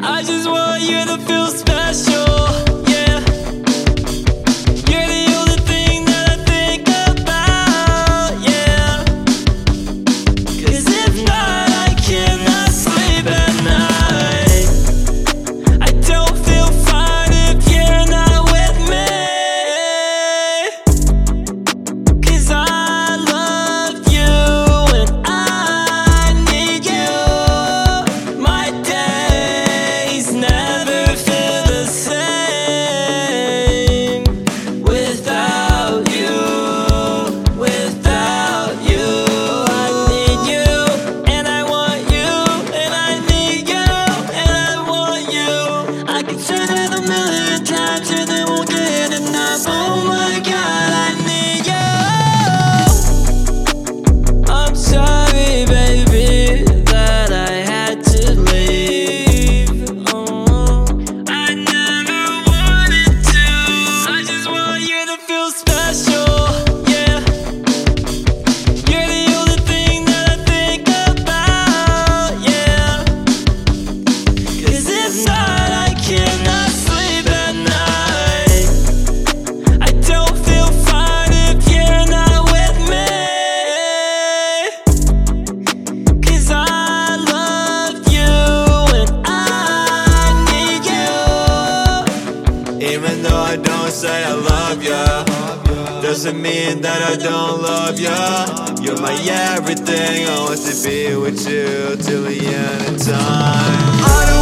I just want you to feel. better than a million. Even though I don't say I love ya Doesn't mean that I don't love ya. You're my everything, I want to be with you Till the end of time.